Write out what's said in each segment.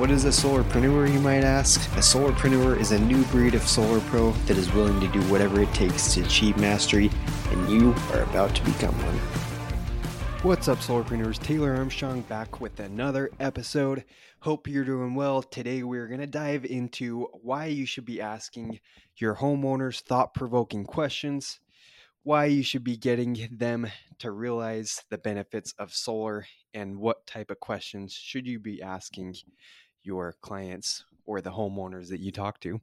What is a solarpreneur, you might ask? A solarpreneur is a new breed of solar pro that is willing to do whatever it takes to achieve mastery, and you are about to become one. What's up, solarpreneurs? Taylor Armstrong back with another episode. Hope you're doing well. Today, we're going to dive into why you should be asking your homeowners thought provoking questions, why you should be getting them to realize the benefits of solar, and what type of questions should you be asking your clients or the homeowners that you talk to.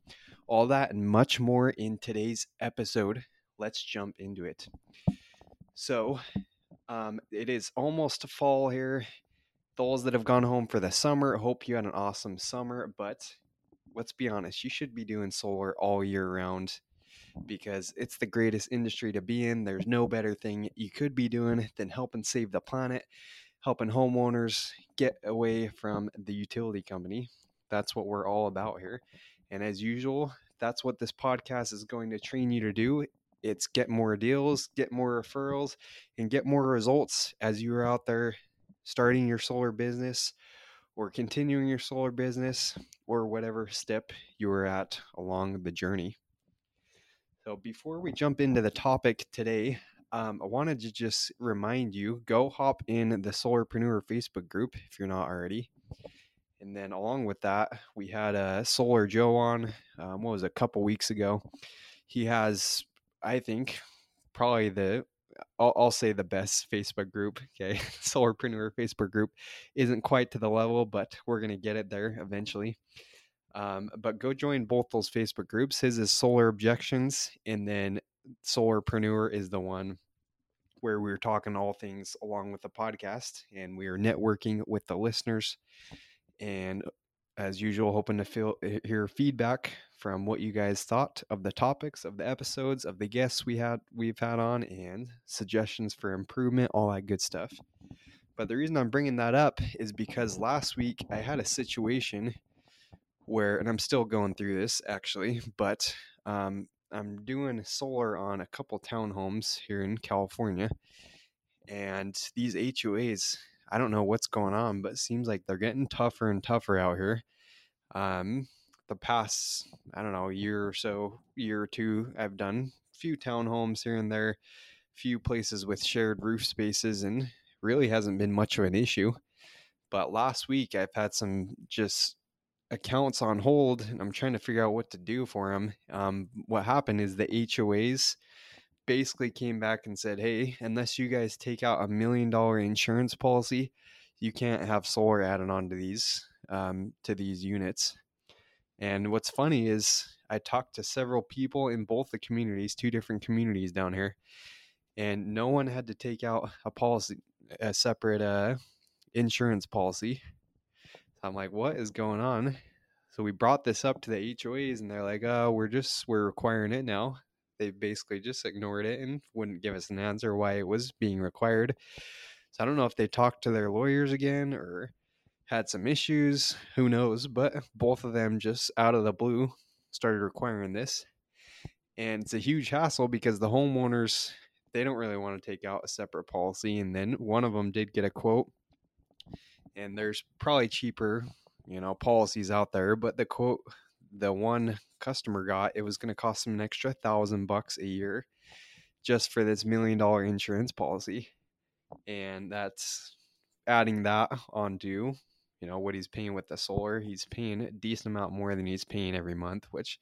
All that and much more in today's episode. Let's jump into it. So, um, it is almost fall here. Those that have gone home for the summer, hope you had an awesome summer. But let's be honest, you should be doing solar all year round because it's the greatest industry to be in. There's no better thing you could be doing than helping save the planet helping homeowners get away from the utility company. That's what we're all about here. And as usual, that's what this podcast is going to train you to do. It's get more deals, get more referrals, and get more results as you're out there starting your solar business or continuing your solar business or whatever step you're at along the journey. So, before we jump into the topic today, um, I wanted to just remind you go hop in the Solarpreneur Facebook group if you're not already. And then along with that, we had a Solar Joe on. Um, what was it, a couple weeks ago? He has, I think, probably the I'll, I'll, say the best Facebook group. Okay, Solarpreneur Facebook group isn't quite to the level, but we're gonna get it there eventually. Um, but go join both those Facebook groups. His is Solar Objections, and then Solarpreneur is the one where we're talking all things along with the podcast and we are networking with the listeners and as usual hoping to feel hear feedback from what you guys thought of the topics of the episodes of the guests we had we've had on and suggestions for improvement all that good stuff. But the reason i'm bringing that up is because last week i had a situation where and i'm still going through this actually but um, I'm doing solar on a couple townhomes here in California, and these HOAs, I don't know what's going on, but it seems like they're getting tougher and tougher out here. Um, the past, I don't know, year or so, year or two, I've done a few townhomes here and there, few places with shared roof spaces, and really hasn't been much of an issue. But last week, I've had some just accounts on hold and I'm trying to figure out what to do for them. Um, what happened is the HOAs basically came back and said, hey, unless you guys take out a million dollar insurance policy, you can't have solar added on to these um, to these units. And what's funny is I talked to several people in both the communities, two different communities down here, and no one had to take out a policy, a separate uh, insurance policy I'm like, what is going on? So we brought this up to the HOAs and they're like, oh, we're just, we're requiring it now. They basically just ignored it and wouldn't give us an answer why it was being required. So I don't know if they talked to their lawyers again or had some issues. Who knows? But both of them just out of the blue started requiring this. And it's a huge hassle because the homeowners, they don't really want to take out a separate policy. And then one of them did get a quote and there's probably cheaper, you know, policies out there, but the quote the one customer got, it was going to cost him an extra thousand bucks a year just for this million dollar insurance policy. And that's adding that on. onto, you know, what he's paying with the solar. He's paying a decent amount more than he's paying every month, which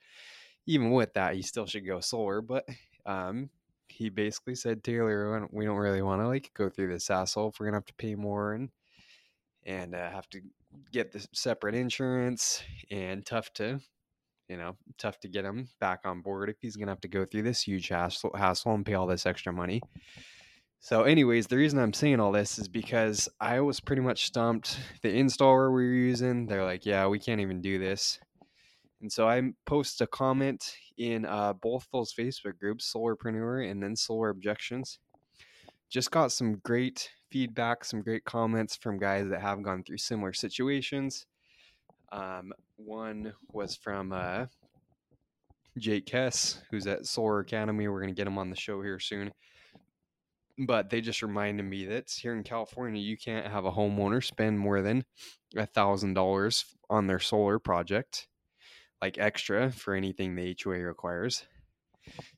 even with that, he still should go solar. But um, he basically said, Taylor, we don't really want to like go through this hassle if we're gonna have to pay more and and uh, have to get the separate insurance and tough to you know tough to get him back on board if he's gonna have to go through this huge hassle, hassle and pay all this extra money. So anyways the reason i'm saying all this is because i was pretty much stumped. The installer we were using they're like yeah we can't even do this. And so I post a comment in uh, both those Facebook groups, Solarpreneur and then Solar Objections. Just got some great feedback, some great comments from guys that have gone through similar situations. Um, one was from uh, Jake Kess, who's at Solar Academy. We're going to get him on the show here soon. But they just reminded me that here in California, you can't have a homeowner spend more than a thousand dollars on their solar project, like extra for anything the HOA requires.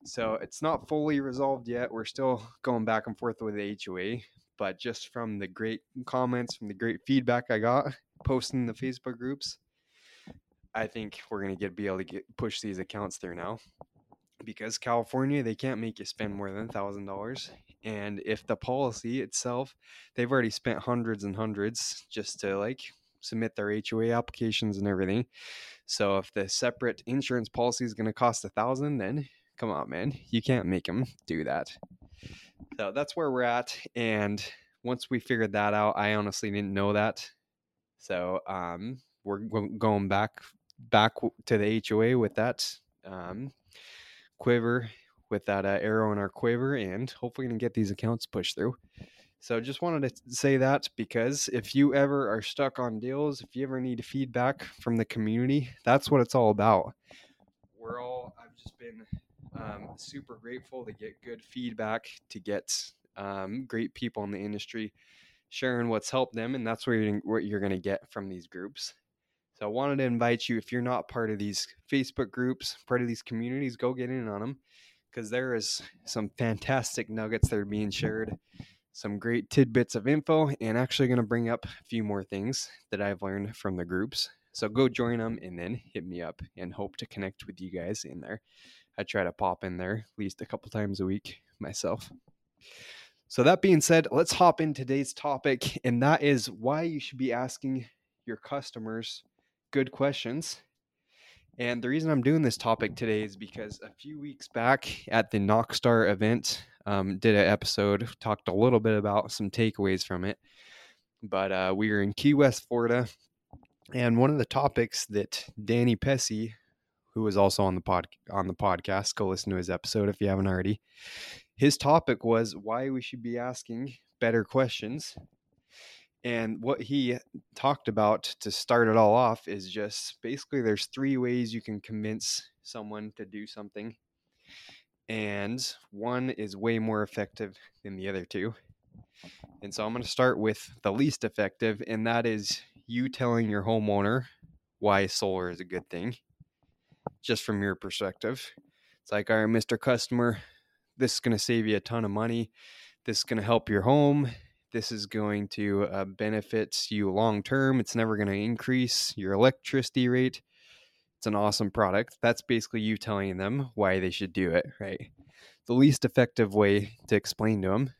So it's not fully resolved yet. We're still going back and forth with the HOA, but just from the great comments, from the great feedback I got posting the mm-hmm. Facebook groups, I think we're gonna get be able to get push these accounts through now. Because California, they can't make you spend more than thousand dollars. And if the policy itself, they've already spent hundreds and hundreds just to like submit their HOA applications and everything. So if the separate insurance policy is going to cost a thousand, then come on, man, you can't make them do that. So that's where we're at. And once we figured that out, I honestly didn't know that. So um, we're going back back to the HOA with that um, quiver, with that uh, arrow in our quiver, and hopefully gonna get these accounts pushed through. So just wanted to say that because if you ever are stuck on deals, if you ever need feedback from the community, that's what it's all about. We're all I've just been um, super grateful to get good feedback, to get um, great people in the industry sharing what's helped them, and that's where you're, what you're going to get from these groups. So I wanted to invite you, if you're not part of these Facebook groups, part of these communities, go get in on them because there is some fantastic nuggets that are being shared, some great tidbits of info, and actually going to bring up a few more things that I've learned from the groups. So go join them and then hit me up and hope to connect with you guys in there. I try to pop in there at least a couple times a week myself. So, that being said, let's hop in today's topic, and that is why you should be asking your customers good questions. And the reason I'm doing this topic today is because a few weeks back at the Knockstar event, um, did an episode, talked a little bit about some takeaways from it. But uh, we were in Key West, Florida, and one of the topics that Danny Pessy, who was also on the pod on the podcast, go listen to his episode if you haven't already. His topic was why we should be asking better questions and what he talked about to start it all off is just basically there's three ways you can convince someone to do something. And one is way more effective than the other two. And so I'm going to start with the least effective, and that is you telling your homeowner why solar is a good thing, just from your perspective. It's like, all right, Mr. Customer, this is going to save you a ton of money. This is going to help your home this is going to uh, benefit you long term. It's never going to increase your electricity rate. It's an awesome product. That's basically you telling them why they should do it, right? The least effective way to explain to them.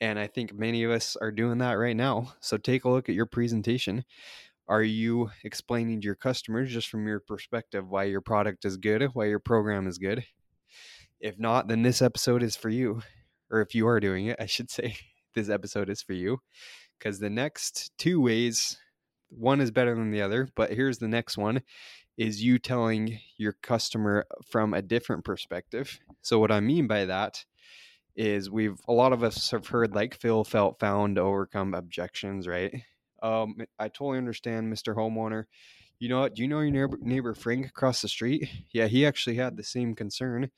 And I think many of us are doing that right now. So take a look at your presentation. Are you explaining to your customers just from your perspective why your product is good, why your program is good? If not, then this episode is for you. Or if you are doing it, I should say this episode is for you because the next two ways, one is better than the other, but here's the next one is you telling your customer from a different perspective. So what I mean by that is we've a lot of us have heard like feel felt found to overcome objections, right? Um, I totally understand, Mr. Homeowner. You know what? Do you know your neighbor, neighbor Frank across the street? Yeah, he actually had the same concern.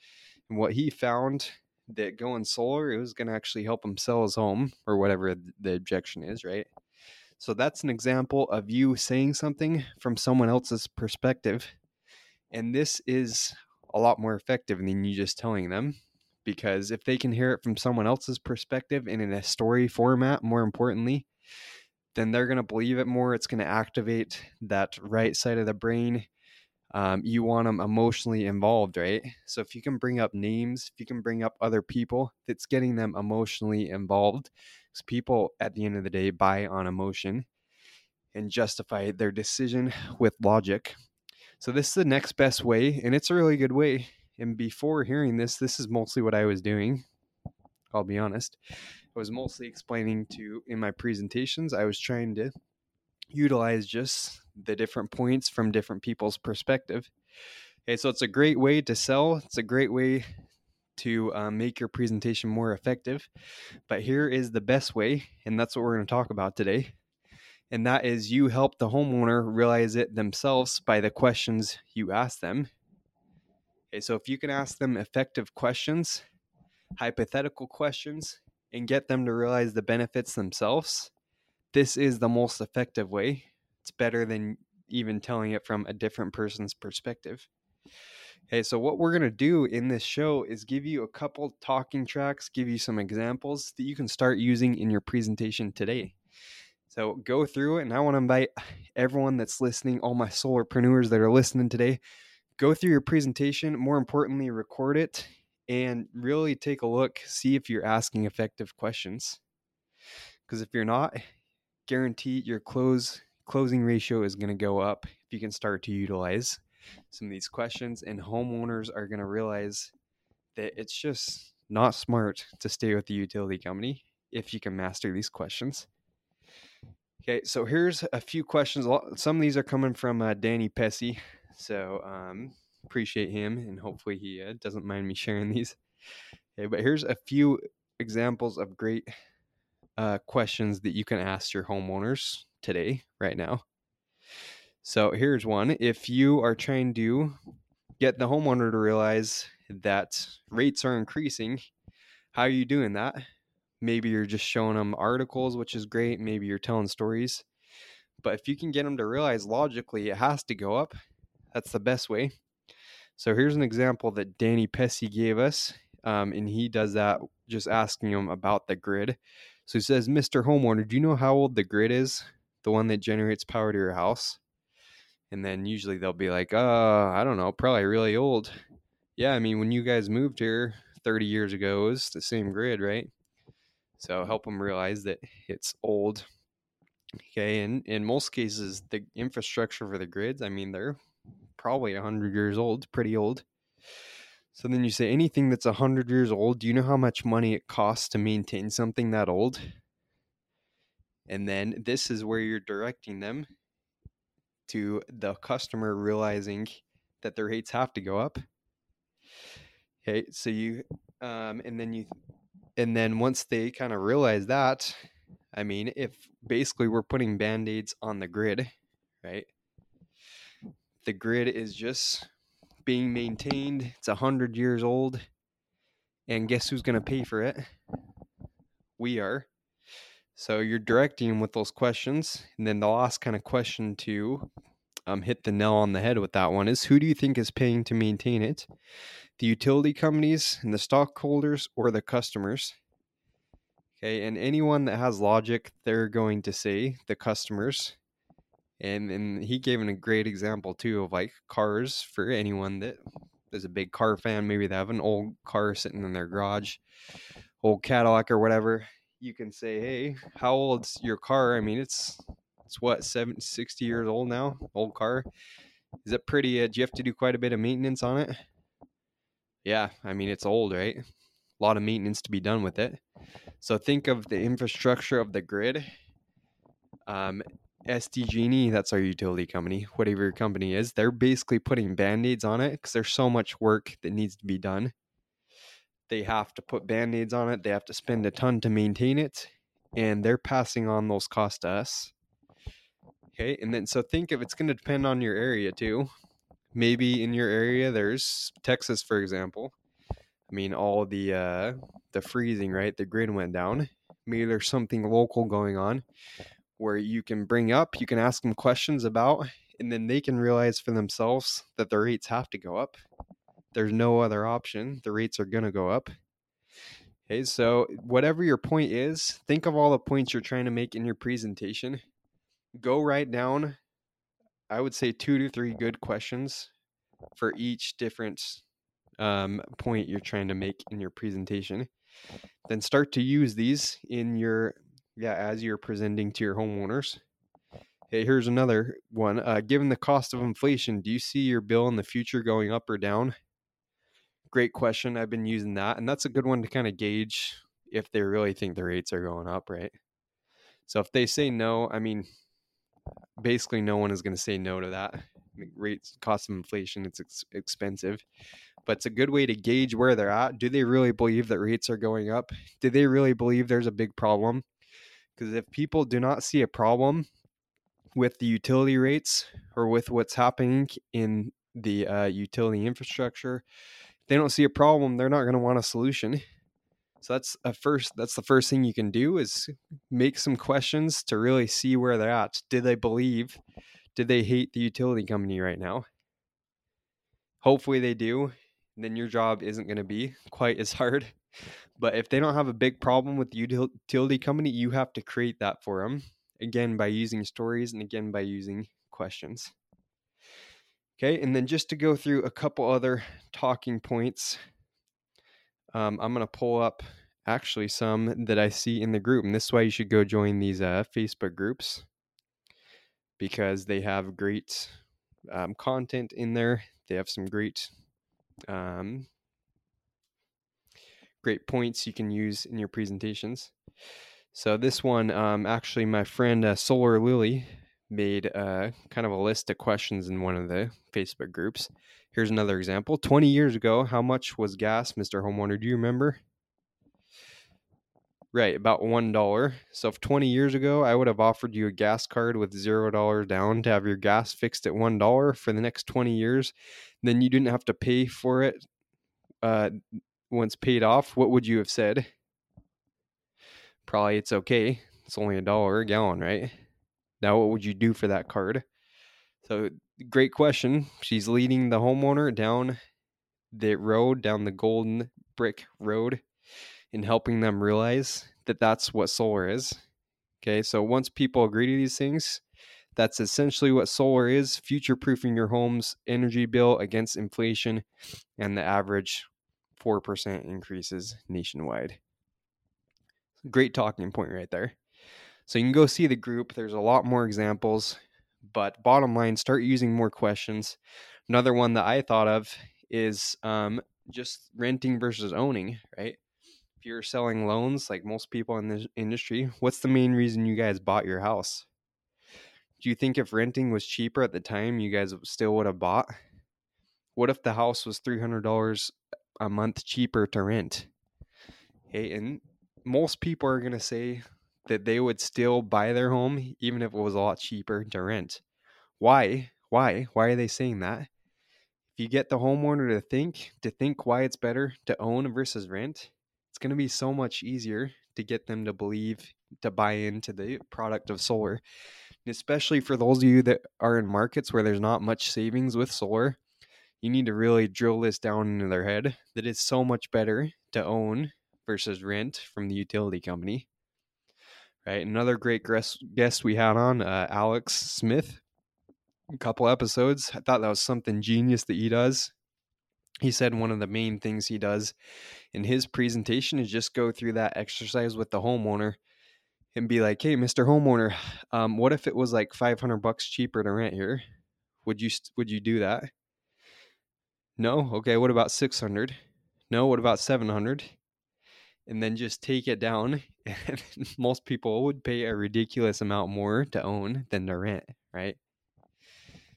And what he found that going solar it was going to actually help him sell his home or whatever the objection is right so that's an example of you saying something from someone else's perspective and this is a lot more effective than you just telling them because if they can hear it from someone else's perspective and in a story format more importantly then they're going to believe it more it's going to activate that right side of the brain um, you want them emotionally involved, right? So if you can bring up names, if you can bring up other people, that's getting them emotionally involved. Because people at the end of the day buy on emotion and justify their decision with logic. So this is the next best way, and it's a really good way. And before hearing this, this is mostly what I was doing. I'll be honest. I was mostly explaining to in my presentations, I was trying to utilize just the different points from different people's perspective. Okay, so it's a great way to sell. It's a great way to um, make your presentation more effective. But here is the best way, and that's what we're going to talk about today. And that is you help the homeowner realize it themselves by the questions you ask them. Okay, so if you can ask them effective questions, hypothetical questions, and get them to realize the benefits themselves, this is the most effective way. It's better than even telling it from a different person's perspective. Okay, so what we're going to do in this show is give you a couple talking tracks, give you some examples that you can start using in your presentation today. So go through it, and I want to invite everyone that's listening, all my solarpreneurs that are listening today, go through your presentation. More importantly, record it and really take a look, see if you're asking effective questions. Because if you're not, guarantee your close closing ratio is going to go up if you can start to utilize some of these questions, and homeowners are going to realize that it's just not smart to stay with the utility company if you can master these questions. Okay, so here's a few questions. Some of these are coming from uh, Danny Pessy, so um, appreciate him, and hopefully he uh, doesn't mind me sharing these. Okay, but here's a few examples of great uh, questions that you can ask your homeowners today, right now. So here's one. If you are trying to get the homeowner to realize that rates are increasing, how are you doing that? Maybe you're just showing them articles, which is great. Maybe you're telling stories. But if you can get them to realize logically it has to go up, that's the best way. So here's an example that Danny Pessy gave us. Um, and he does that just asking him about the grid. So he says, Mr. Homeowner, do you know how old the grid is? The one that generates power to your house? And then usually they'll be like, uh, I don't know, probably really old. Yeah, I mean, when you guys moved here 30 years ago, it was the same grid, right? So help them realize that it's old. Okay, and in most cases, the infrastructure for the grids, I mean, they're probably 100 years old, pretty old. So then you say anything that's 100 years old, do you know how much money it costs to maintain something that old? And then this is where you're directing them to the customer realizing that their rates have to go up. Okay, so you, um, and then you, and then once they kind of realize that, I mean, if basically we're putting band aids on the grid, right? The grid is just being maintained. It's a hundred years old, and guess who's going to pay for it? We are. So you're directing them with those questions, and then the last kind of question to um, hit the nail on the head with that one is: Who do you think is paying to maintain it? The utility companies and the stockholders, or the customers? Okay, and anyone that has logic, they're going to say the customers. And and he gave a great example too of like cars for anyone that is a big car fan. Maybe they have an old car sitting in their garage, old Cadillac or whatever you can say, hey, how old's your car? I mean, it's it's what 70, 60 years old now, old car. Is it pretty? Uh, do you have to do quite a bit of maintenance on it? Yeah, I mean it's old, right? A lot of maintenance to be done with it. So think of the infrastructure of the grid. Um, SDG&E, that's our utility company, whatever your company is, they're basically putting band-aids on it because there's so much work that needs to be done. They have to put band-aids on it they have to spend a ton to maintain it and they're passing on those costs to us. Okay and then so think of it's going to depend on your area too. Maybe in your area there's texas for example. I mean all the uh the freezing right the grid went down. Maybe there's something local going on where you can bring up you can ask them questions about and then they can realize for themselves that the rates have to go up there's no other option. The rates are going to go up. Okay, so whatever your point is, think of all the points you're trying to make in your presentation. Go write down, I would say, two to three good questions for each different um, point you're trying to make in your presentation. Then start to use these in your, yeah, as you're presenting to your homeowners. Hey, here's another one. Uh, given the cost of inflation, do you see your bill in the future going up or down? great question. I've been using that, and that's a good one to kind of gauge if they really think the rates are going up, right? So if they say no, I mean, basically no one is going to say no to that. rates cost of inflation it's ex- expensive but it's a good way to gauge where they're at do they really believe that rates are going up do they really believe there's a big problem because if people do not see a problem with the utility rates or with what's happening in the uh, utility infrastructure they don't see a problem they're not going to want a solution so that's a first that's the first thing you can do is make some questions to really see where they're at. Did they believe? Did they hate the utility company right now? Hopefully they do. Then your job isn't going to be quite as hard. But if they don't have a big problem with the utility company, you have to create that for them. Again, by using stories and again by using questions. Okay, and then just to go through a couple other talking points um, I'm going to pull up actually some that I see in the group. And this is why you should go join these uh, Facebook groups because they have great um, content in there. They have some great, um, great points you can use in your presentations. So this one, um, actually, my friend uh, Solar Lily made uh, kind of a list of questions in one of the Facebook groups. Here's another example. 20 years ago, how much was gas, Mr. Homeowner? Do you remember? Right, about $1. So if 20 years ago I would have offered you a gas card with $0 down to have your gas fixed at $1 for the next 20 years, then you didn't have to pay for it uh, once paid off, what would you have said? Probably it's okay. It's only a dollar a gallon, right? Now, what would you do for that card? So great question. She's leading the homeowner down the road, down the golden brick road, and helping them realize that that's what solar is. Okay, so once people agree to these things, that's essentially what solar is future proofing your home's energy bill against inflation and the average 4% increases nationwide. Great talking point right there. So you can go see the group. There's a lot more examples. But bottom line, start using more questions. Another one that I thought of is um, just renting versus owning, right? If you're selling loans, like most people in this industry, what's the main reason you guys bought your house? Do you think if renting was cheaper at the time, you guys still would have bought? What if the house was $300 a month cheaper to rent? Hey, and most people are going to say, that they would still buy their home even if it was a lot cheaper to rent. Why? Why? Why are they saying that? If you get the homeowner to think, to think why it's better to own versus rent, it's going to be so much easier to get them to believe, to buy into the product of solar. Especially for those of you that are in markets where there's not much savings with solar, you need to really drill this down into their head that it's so much better to own versus rent from the utility company right? Another great guest we had on, uh, Alex Smith, a couple episodes. I thought that was something genius that he does. He said one of the main things he does in his presentation is just go through that exercise with the homeowner and be like, "Hey, Mr. Homeowner, um, what if it was like 500 bucks cheaper to rent here? Would you would you do that?" No. Okay. What about 600? No. What about 700? and then just take it down. Most people would pay a ridiculous amount more to own than to rent, right?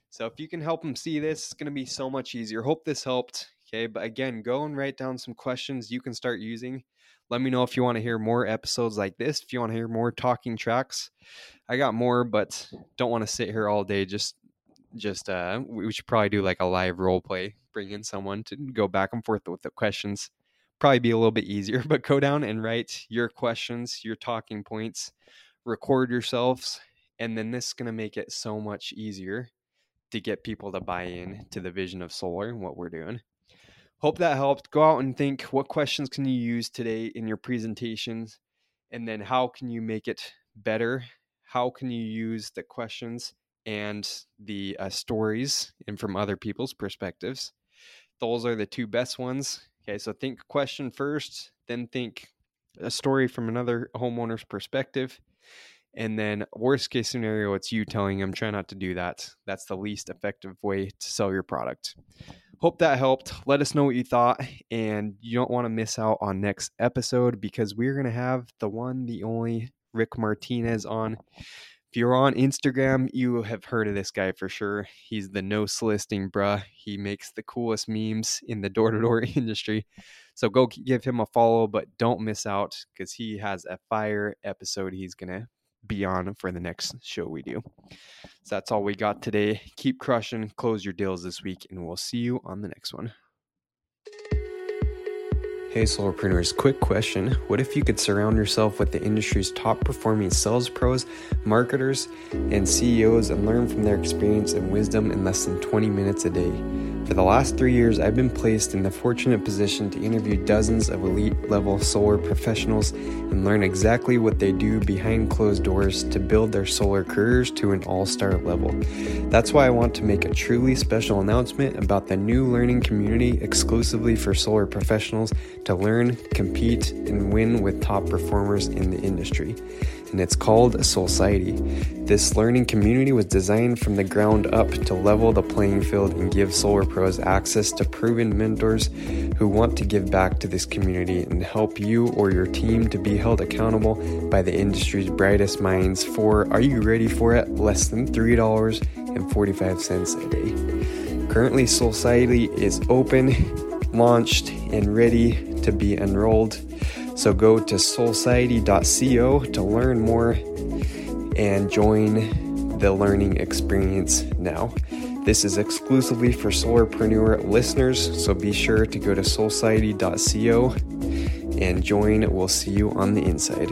So if you can help them see this, it's going to be so much easier. Hope this helped. Okay, but again, go and write down some questions you can start using. Let me know if you want to hear more episodes like this. If you want to hear more talking tracks, I got more, but don't want to sit here all day. Just, just uh, we should probably do like a live role play. Bring in someone to go back and forth with the questions probably be a little bit easier, but go down and write your questions, your talking points, record yourselves, and then this is going to make it so much easier to get people to buy in to the vision of solar and what we're doing. Hope that helped. Go out and think what questions can you use today in your presentations and then how can you make it better? How can you use the questions and the uh, stories and from other people's perspectives? Those are the two best ones Okay, so think question first, then think a story from another homeowner's perspective. And then, worst case scenario, it's you telling them, try not to do that. That's the least effective way to sell your product. Hope that helped. Let us know what you thought. And you don't want to miss out on next episode because we're going to have the one, the only Rick Martinez on. You're on Instagram, you have heard of this guy for sure. He's the no soliciting bruh. He makes the coolest memes in the door to door industry. So go give him a follow, but don't miss out because he has a fire episode he's going to be on for the next show we do. So that's all we got today. Keep crushing, close your deals this week, and we'll see you on the next one. Hey, solarpreneurs, quick question. What if you could surround yourself with the industry's top performing sales pros, marketers, and CEOs and learn from their experience and wisdom in less than 20 minutes a day? For the last three years, I've been placed in the fortunate position to interview dozens of elite level solar professionals and learn exactly what they do behind closed doors to build their solar careers to an all star level. That's why I want to make a truly special announcement about the new learning community exclusively for solar professionals to learn, compete, and win with top performers in the industry and it's called Solciety. This learning community was designed from the ground up to level the playing field and give solar pros access to proven mentors who want to give back to this community and help you or your team to be held accountable by the industry's brightest minds for, are you ready for it? Less than $3.45 a day. Currently, Solciety is open, launched, and ready to be enrolled. So go to solciety.co to learn more and join the learning experience now. This is exclusively for Solarpreneur listeners, so be sure to go to solciety.co and join. We'll see you on the inside.